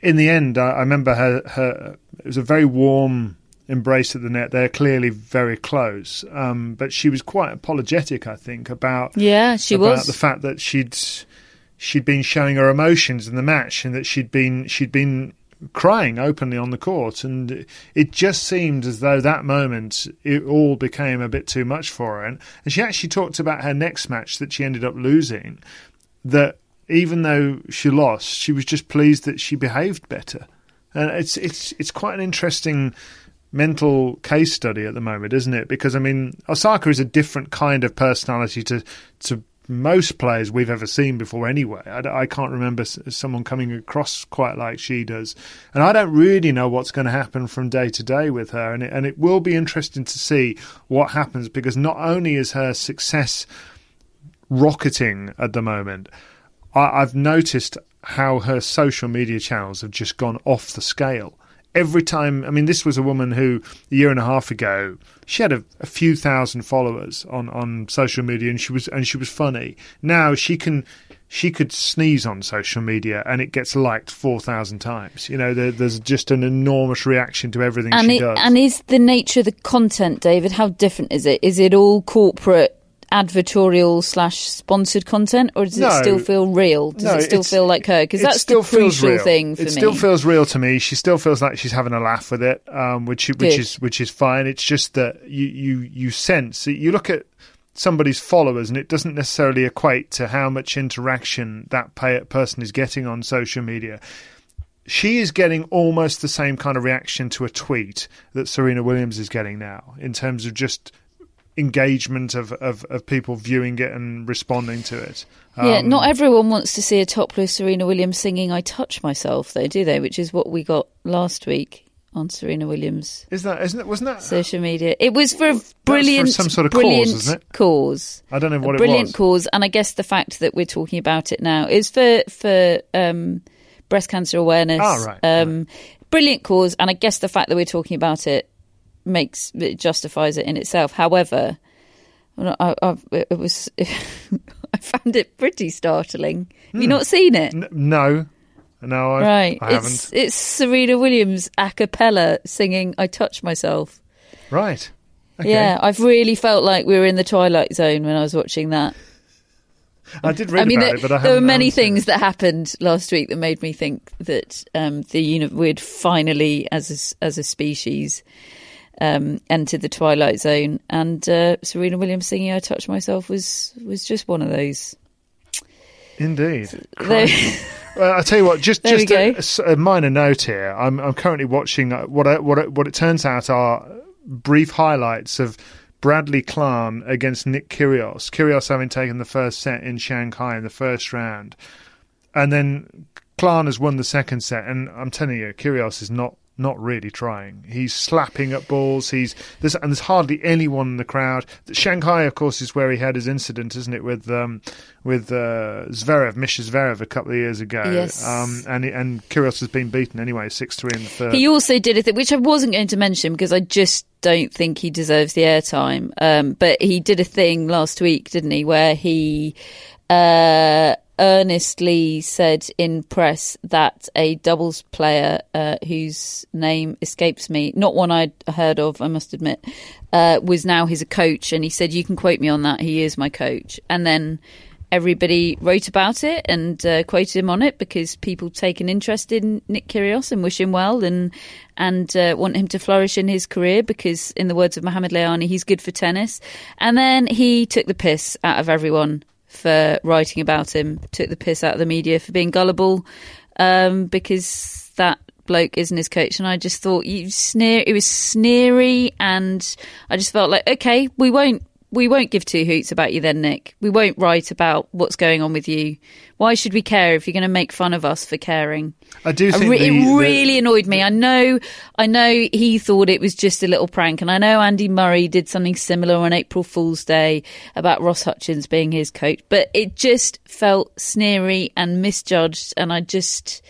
in the end, I, I, remember her. Her it was a very warm embrace at the net. They're clearly very close, um, but she was quite apologetic. I think about yeah, she was about was the fact that she'd she'd been showing her emotions in the match and that she'd been she'd been crying openly on the court, and it just seemed as though that moment it all became a bit too much for her. And, and she actually talked about her next match that she ended up losing. That even though she lost, she was just pleased that she behaved better. And it's it's it's quite an interesting mental case study at the moment, isn't it? Because I mean, Osaka is a different kind of personality to to most players we've ever seen before. Anyway, I, I can't remember someone coming across quite like she does, and I don't really know what's going to happen from day to day with her. And it, and it will be interesting to see what happens because not only is her success rocketing at the moment. I, I've noticed how her social media channels have just gone off the scale. Every time, I mean, this was a woman who a year and a half ago she had a, a few thousand followers on, on social media, and she was and she was funny. Now she can she could sneeze on social media and it gets liked four thousand times. You know, there, there's just an enormous reaction to everything and she it, does. and is the nature of the content, David? How different is it? Is it all corporate? Advertorial slash sponsored content or does it still feel real does No, it still feel like her because it that's still the feels crucial real. thing for it me still feels real to me. She still feels like she's having a laugh with it, um, which which Good. is which is fine. It's just that you you you sense you look at somebody's followers, and it doesn't necessarily equate to how much interaction that person is getting on social media. She is getting almost the same kind of reaction to a tweet that Serena Williams is getting now, in terms of just engagement of, of, of people viewing it and responding to it. yeah Um, not everyone wants to see a topless serena williams singing i touch myself though do they which is what we got last week on serena williams Is that isn't it? Wasn't that? social media it was for a brilliant some sort of cause, isn't it? cause I don't know what a it brilliant was. cause and i guess the fact that we're talking about it now is for for um breast cancer awareness Ah, right, um brilliant cause and i guess the fact that we're talking about it makes it justifies it in itself however I, I, it was i found it pretty startling have you not seen it N- no, no, I, right I it's haven't. it's serena williams a cappella singing i touch myself Right. Okay. yeah i've really felt like we were in the twilight zone when i was watching that I did read I mean, about there, it, but I there were many things it. that happened last week that made me think that um, the uni- we'd finally, as a, as a species, um, entered the twilight zone. And uh, Serena Williams singing "I Touch Myself" was was just one of those. Indeed. There- Well, I tell you what, just just a, go. a s- a minor note here. I'm I'm currently watching uh, what I, what I, what it turns out are brief highlights of Bradley Klahn against Nick Kyrgios. Kyrgios having taken the first set in Shanghai in the first round, and then Klahn has won the second set. And I'm telling you, Kyrgios is not not really trying. He's slapping at balls. He's there's and there's hardly anyone in the crowd. Shanghai, of course, is where he had his incident, isn't it, with um, with uh, Zverev, Mischa Zverev, a couple of years ago. Yes. Um, and and Kyrgios has been beaten anyway, six three in the third. He also did a thing which I wasn't going to mention because I just don't think he deserves the airtime. Um, but he did a thing last week, didn't he, where he uh, earnestly said in press that a doubles player uh, whose name escapes me, not one I'd heard of, I must admit, uh, was now his a coach, and he said, "You can quote me on that. He is my coach." And then everybody wrote about it and uh, quoted him on it because people take an interest in Nick Kyrgios and wish him well and and uh, want him to flourish in his career because, in the words of Mohamed Lahyani, he's good for tennis. And then he took the piss out of everyone for writing about him, took the piss out of the media for being gullible um, because that bloke isn't his coach. And I just thought you sneer. It was sneery, and I just felt like okay, we won't we won't give two hoots about you then, Nick. We won't write about what's going on with you. Why should we care if you're going to make fun of us for caring? I do I re- the- it the- really annoyed me. I know, I know he thought it was just a little prank, and I know Andy Murray did something similar on April Fool's Day about Ross Hutchins being his coach, but it just felt sneery and misjudged, and I just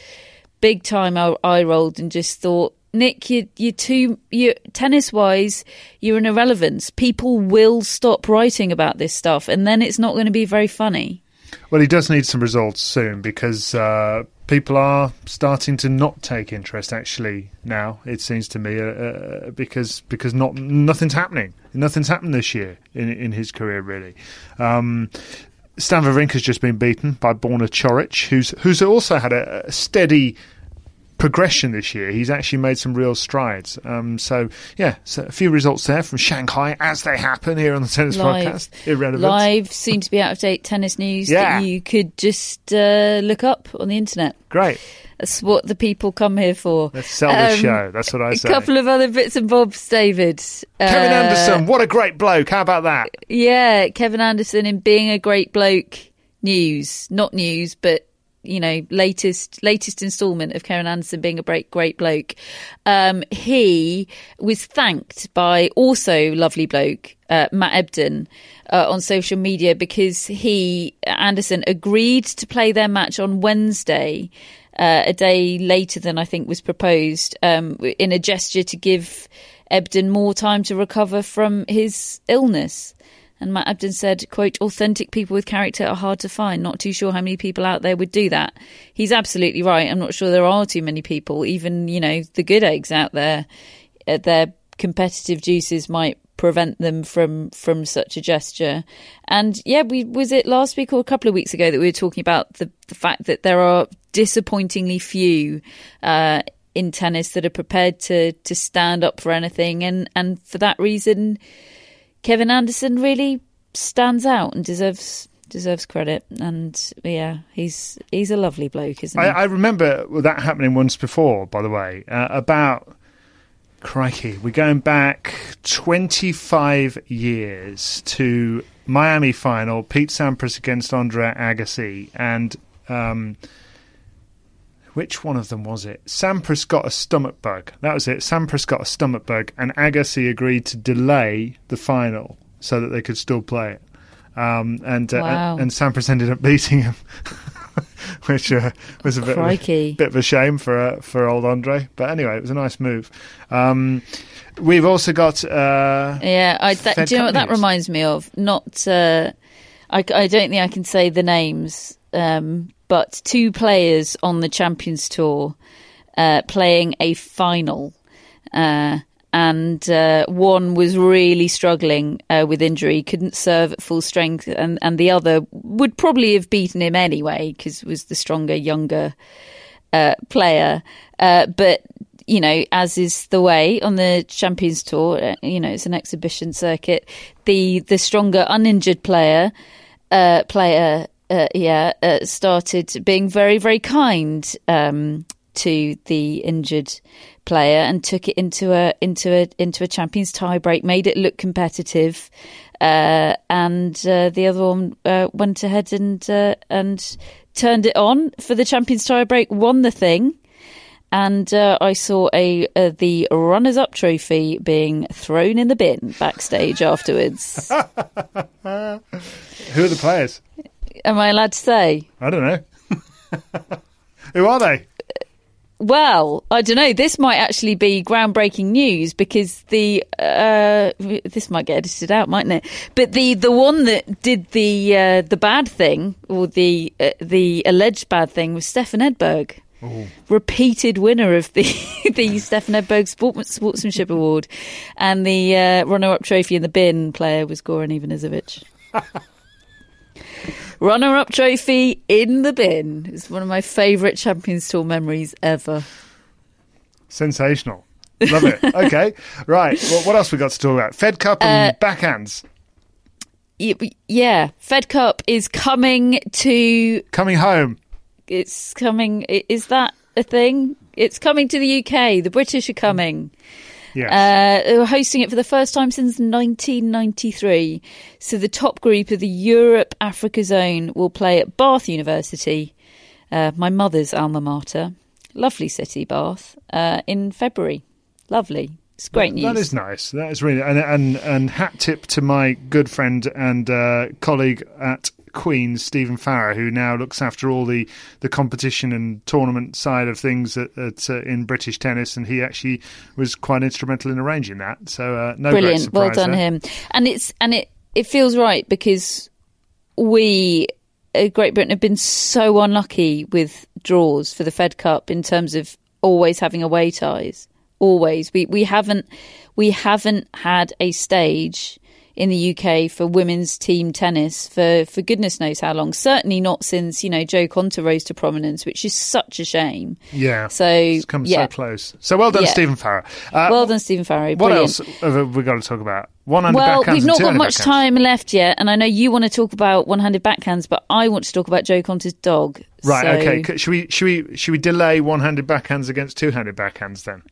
big time I, I rolled and just thought. Nick, you, you're too. You tennis wise, you're an irrelevance. People will stop writing about this stuff, and then it's not going to be very funny. Well, he does need some results soon because uh, people are starting to not take interest. Actually, now it seems to me uh, uh, because because not nothing's happening. Nothing's happened this year in in his career really. Um, Stan Wawrinka's just been beaten by Borna Coric, who's who's also had a, a steady progression this year. He's actually made some real strides. Um, so yeah, so a few results there from Shanghai as they happen here on the tennis Live. podcast. Irrelevant. Live, soon to be out of date tennis news Yeah. that you could just uh, look up on the internet. Great. That's what the people come here for. Let's sell the Um, show. That's what I say. A couple of other bits and bobs, David. Kevin Uh, Anderson, what a great bloke. How about that? Yeah, Kevin Anderson in being a great bloke news, not news, but you know, latest latest instalment of Karen Anderson being a great great bloke. Um, he was thanked by also lovely bloke uh, Matt Ebden uh, on social media because he Anderson agreed to play their match on Wednesday. Uh, a day later than I think was proposed, um, in a gesture to give Ebden more time to recover from his illness. And Matt Ebden said, quote, authentic people with character are hard to find. Not too sure how many people out there would do that. He's absolutely right. I'm not sure there are too many people. Even, you know, the good eggs out there, uh, their competitive juices might prevent them from from such a gesture. And yeah, we was it last week or a couple of weeks ago that we were talking about the, the fact that there are disappointingly few uh, in tennis that are prepared to to stand up for anything and and for that reason Kevin Anderson really stands out and deserves deserves credit. And yeah, he's he's a lovely bloke, isn't I, he? I remember that happening once before, by the way, uh, about. Crikey, we're going back 25 years to Miami final, Pete Sampras against Andre Agassi, and um, which one of them was it? Sampras got a stomach bug. That was it. Sampras got a stomach bug, and Agassi agreed to delay the final so that they could still play it. Um, and, uh, Wow. and and Sampras ended up beating him, which uh, was a bit of a, bit of a shame for uh, for old Andre. But anyway, it was a nice move. Um, we've also got uh, yeah, I, that, do you know what that reminds me of? Not, uh, I, I don't think I can say the names, um, but two players on the Champions Tour uh, playing a final. Uh, and uh, one was really struggling uh, with injury, couldn't serve at full strength, and, and the other would probably have beaten him anyway because was the stronger, younger uh, player. Uh, but you know, as is the way on the Champions Tour, you know, it's an exhibition circuit. The the stronger, uninjured player, uh, player, uh, yeah, uh, started being very, very kind um, to the injured player and took it into a into a into a Champions tiebreak, made it look competitive. Uh, and uh, the other one uh, went ahead and uh, and turned it on for the Champions tiebreak, won the thing, and I saw a the runners-up trophy being thrown in the bin backstage afterwards. who are the players? Am I allowed to say? I don't know. who are they? Well, I don't know. This might actually be groundbreaking news because the uh, this might get edited out, mightn't it? But the, the one that did the uh, the bad thing or the uh, the alleged bad thing was Stefan Edberg, repeated winner of the the Stefan Edberg Sportsmanship Award, and the uh, runner up trophy in the bin player was Goran Ivanisevic. Runner up trophy in the bin. It's one of my favourite Champions Tour memories ever. Sensational. Love it. Okay, right. Well, what else we got to talk about? Fed Cup and Uh, backhands Yeah, Fed Cup is coming to. coming home. It's coming. Is that a thing? It's coming to the UK. The British are coming. Yes. Uh, we're hosting it for the first time since 1993. So the top group of the Europe Africa zone will play at Bath University, uh, my mother's alma mater. Lovely city, Bath, uh, in February. Lovely. It's great news. That is nice. That is really and and and hat tip to my good friend and uh, colleague at Queen's, Stephen Farrow, who now looks after all the, the competition and tournament side of things at, at uh, in British tennis, and he actually was quite instrumental in arranging that. So uh, no brilliant well done there. him and it's and it it feels right because we great britain have been so unlucky with draws for the fed cup in terms of always having away ties always we we haven't we haven't had a stage in the UK for women's team tennis for for goodness knows how long certainly not since you know Jo Konta rose to prominence which is such a shame Yeah, so it's come yeah so close. So well done, Yeah. Stephen Farrow. Uh, well done Stephen Farrow What brilliant. else have we got to talk about? Well, we've not got much backhands. time left yet, and I know you want to talk about one-handed backhands, but I want to talk about Jo Konta's dog. Right. So- Okay. Should we should we should we delay one-handed backhands against two-handed backhands then?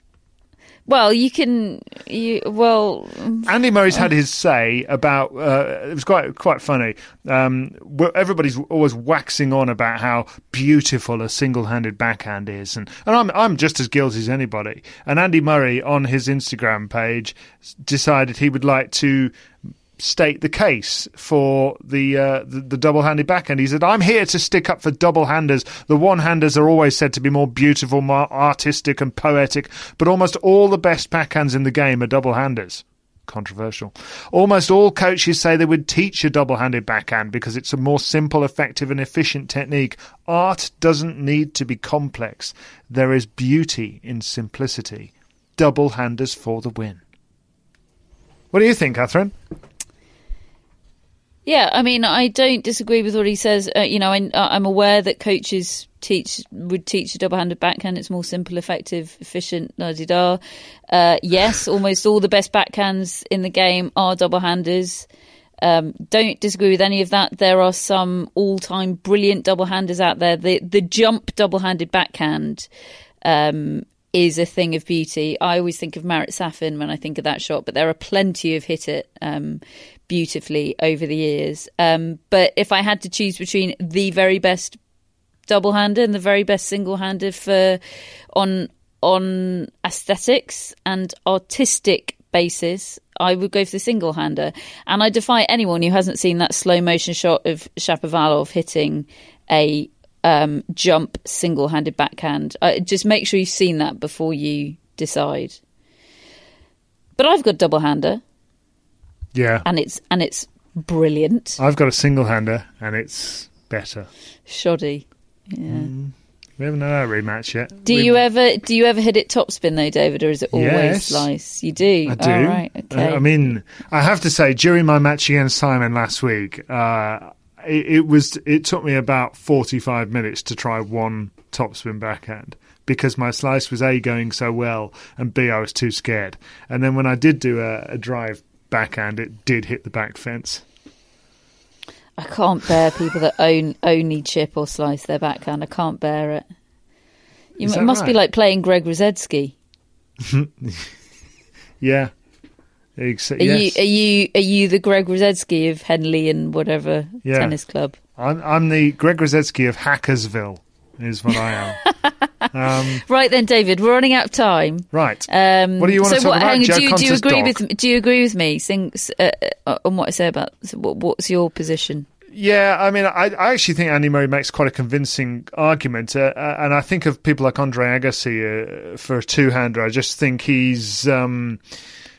Well, you can. You well. Andy Murray's had his say about. Uh, it was quite quite funny. Um, everybody's always waxing on about how beautiful a single-handed backhand is, and, and I'm I'm just as guilty as anybody. And Andy Murray on his Instagram page decided he would like to state the case for the, uh, the the double-handed backhand. He said, "I'm here to stick up for double-handers. The one-handers are always said to be more beautiful, more artistic, and poetic, but almost all the best backhands in the game are double-handers." Controversial. Almost all coaches say they would teach a double-handed backhand because it's a more simple, effective, and efficient technique. Art doesn't need to be complex. There is beauty in simplicity. Double-handers for the win. What do you think, Catherine? Yeah, I mean, I don't disagree with what he says. Uh, you know, I, I'm aware that coaches teach would teach a double-handed backhand. It's more simple, effective, efficient. La di da. Uh, yes, almost all the best backhands in the game are double-handers. Um, don't disagree with any of that. There are some all-time brilliant double-handers out there. The the jump double-handed backhand um, is a thing of beauty. I always think of Marat Safin when I think of that shot, but there are plenty of hit it um, beautifully over the years. Um, but if I had to choose between the very best double hander and the very best single hander for on on aesthetics and artistic basis, I would go for the single hander. And I defy anyone who hasn't seen that slow motion shot of Shapovalov hitting a um, jump single handed backhand. Uh, just make sure you've seen that before you decide. But I've got double hander Yeah. and it's and it's brilliant. I've got a single hander and it's better. Shoddy. Yeah. We haven't had our rematch yet. Do you ever do you ever hit it topspin though, David, or is it always Yes. slice? You do. I do. Oh, right. Okay. Uh, I mean, I have to say, during my match against Simon last week, uh, it, it was it took me about forty-five minutes to try one topspin backhand because my slice was a going so well, and b I was too scared. And then when I did do a, a drive backhand, it did hit the back fence. I can't bear people that own only chip or slice their backhand. I can't bear it. You, that must be like playing Greg Rusedski. Yeah. Ex- Are yes. you are you are you the Greg Rusedski of Henley and whatever Yeah. tennis club? I'm, I'm the Greg Rusedski of Hackersville, is what I am. um, Right then, David, we're running out of time. right. Um, What do you want so to talk what, about? hang do, you, do you agree dog? with Do you agree with me? Sing, uh, uh, on what I say about so what, what's your position? Yeah, I mean, I, I actually think Andy Murray makes quite a convincing argument, uh, uh, and I think of people like Andre Agassi uh, for a two-hander. I just think he's um,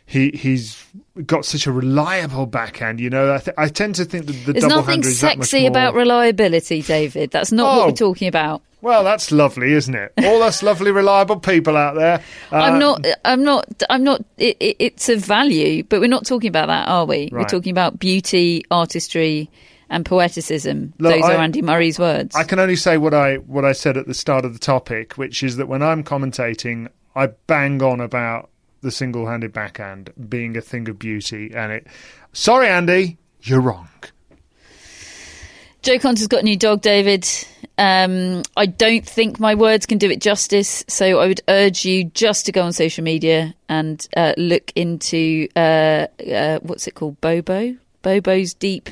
he he's got such a reliable backhand. You know, I, th- I tend to think that the There's double nothing hander is that much sexy more- about reliability, David. That's not what Oh. we're talking about. Well, that's lovely, isn't it? All us lovely, reliable people out there. Uh, I'm not. I'm not. I'm not. It, it, it's a value, but we're not talking about that, are we? We're talking about beauty, artistry, and poeticism. Look, Those I- are Andy Murray's words. I can only say what I what I said at the start of the topic, which is that when I'm commentating, I bang on about the single-handed backhand being a thing of beauty, and it. Sorry, Andy, you're wrong. Jo Konta's got a new dog, David. Um, I don't think my words can do it justice, so I would urge you just to go on social media and uh, look into uh, uh, what's it called, Bobo, Bobo's deep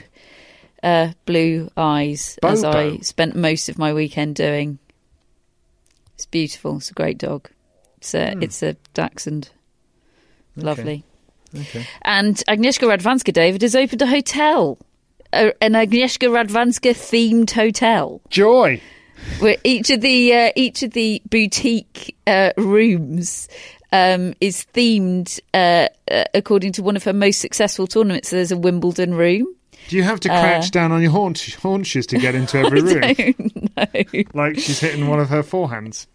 uh, blue eyes, as I spent most of my weekend doing. It's beautiful. It's a great dog. It's a it's a dachshund. Lovely. Okay. And Agnieszka Radwanska, David, has opened a hotel, a, an Agnieszka Radwanska themed hotel, Joy. where each of the uh, each of the boutique uh, rooms um, is themed uh, uh, according to one of her most successful tournaments. So there's a Wimbledon room. Do you have to crouch down on your haunch- haunches to get into every room? Uh, don't know. Like she's hitting one of her forehands.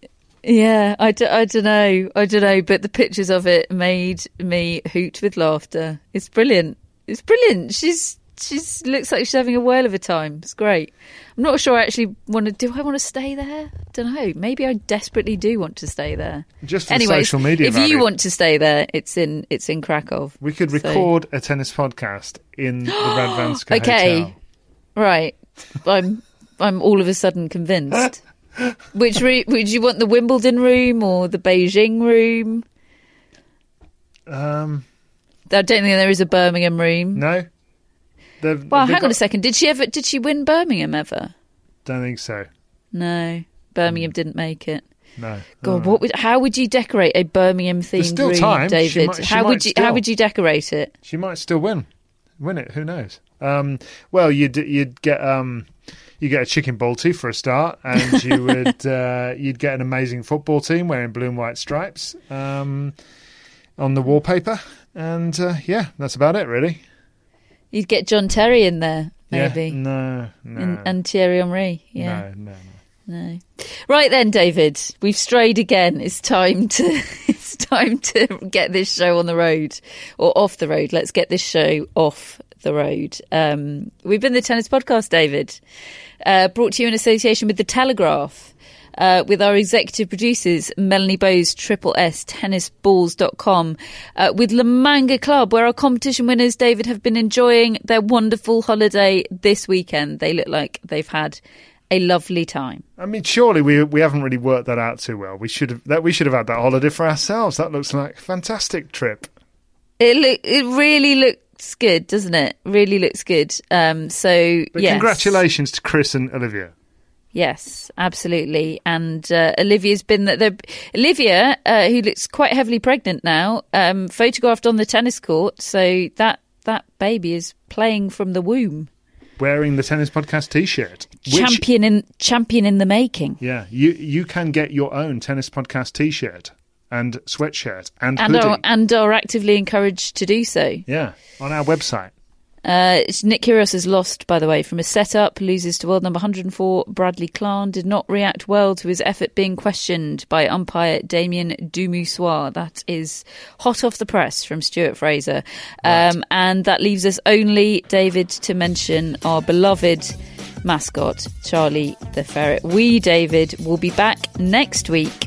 Yeah, I, d- I don't know. I don't know. But the pictures of it made me hoot with laughter. It's brilliant. It's brilliant. She's she's looks like she's having a whale of a time. It's great. I'm not sure I actually want to. Do I want to stay there? I don't know. Maybe I desperately do want to stay there. Just for Anyways, social media If value. you want to stay there, it's in it's in Krakow. We could So- record a tennis podcast in the Radwanska Okay. Hotel. Right. I'm I'm all of a sudden convinced. Which room would you want? The Wimbledon room or the Beijing room? Um, I don't think there is a Birmingham room. no. They've, Well, hang on a second. Did she ever? Did she win Birmingham ever? Don't think so. No, Birmingham didn't make it. No. God, what would? How would you decorate a Birmingham themed room, time. She David? might- she how would you? still. How would you decorate it? She might still win. Win it. Who knows? Um, well, you'd you'd get um, you get a chicken balti for a start, and you would uh, you'd get an amazing football team wearing blue and white stripes um, on the wallpaper, and uh, yeah, that's about it, really. You'd get John Terry in there, maybe, Yeah. No, no, and, and Thierry Henry. Yeah. no, no, no. No. Right then, David, we've strayed again. It's time to it's time to get this show on the road or off the road. Let's get this show off the road. Um, we've been the tennis podcast, David, uh, brought to you in association with the Telegraph. Uh, with our executive producers, Melanie Bowes, Triple S, tennisballs.com, uh, with La Manga Club, where our competition winners, David, have been enjoying their wonderful holiday this weekend. They look like they've had a lovely time. I mean, surely we we haven't really worked that out too well. We should have that we should have had that holiday for ourselves. That looks like a fantastic trip. It look, it really looks good, doesn't it? Really looks good. Um, so But yes. congratulations to Chris and Olivia. Yes, absolutely. And uh, Olivia's been the, the Olivia, uh, who looks quite heavily pregnant now, um, photographed on the tennis court. So that that baby is playing from the womb. Wearing the tennis podcast T-shirt, which- champion in champion in the making. Yeah, you you can get your own tennis podcast T-shirt and sweatshirt and, And hoodie. are, and are actively encouraged to do so. yeah, on our website. Uh, Nick Kyrgios has lost, by the way, from a setup, loses to world number 104 Bradley Klahn. Did not react well to his effort being questioned by umpire Damien Dumusois. That is hot off the press from Stuart Fraser. Um, and that leaves us only, David, to mention our beloved mascot, Charlie the Ferret. We, David, will be back next week.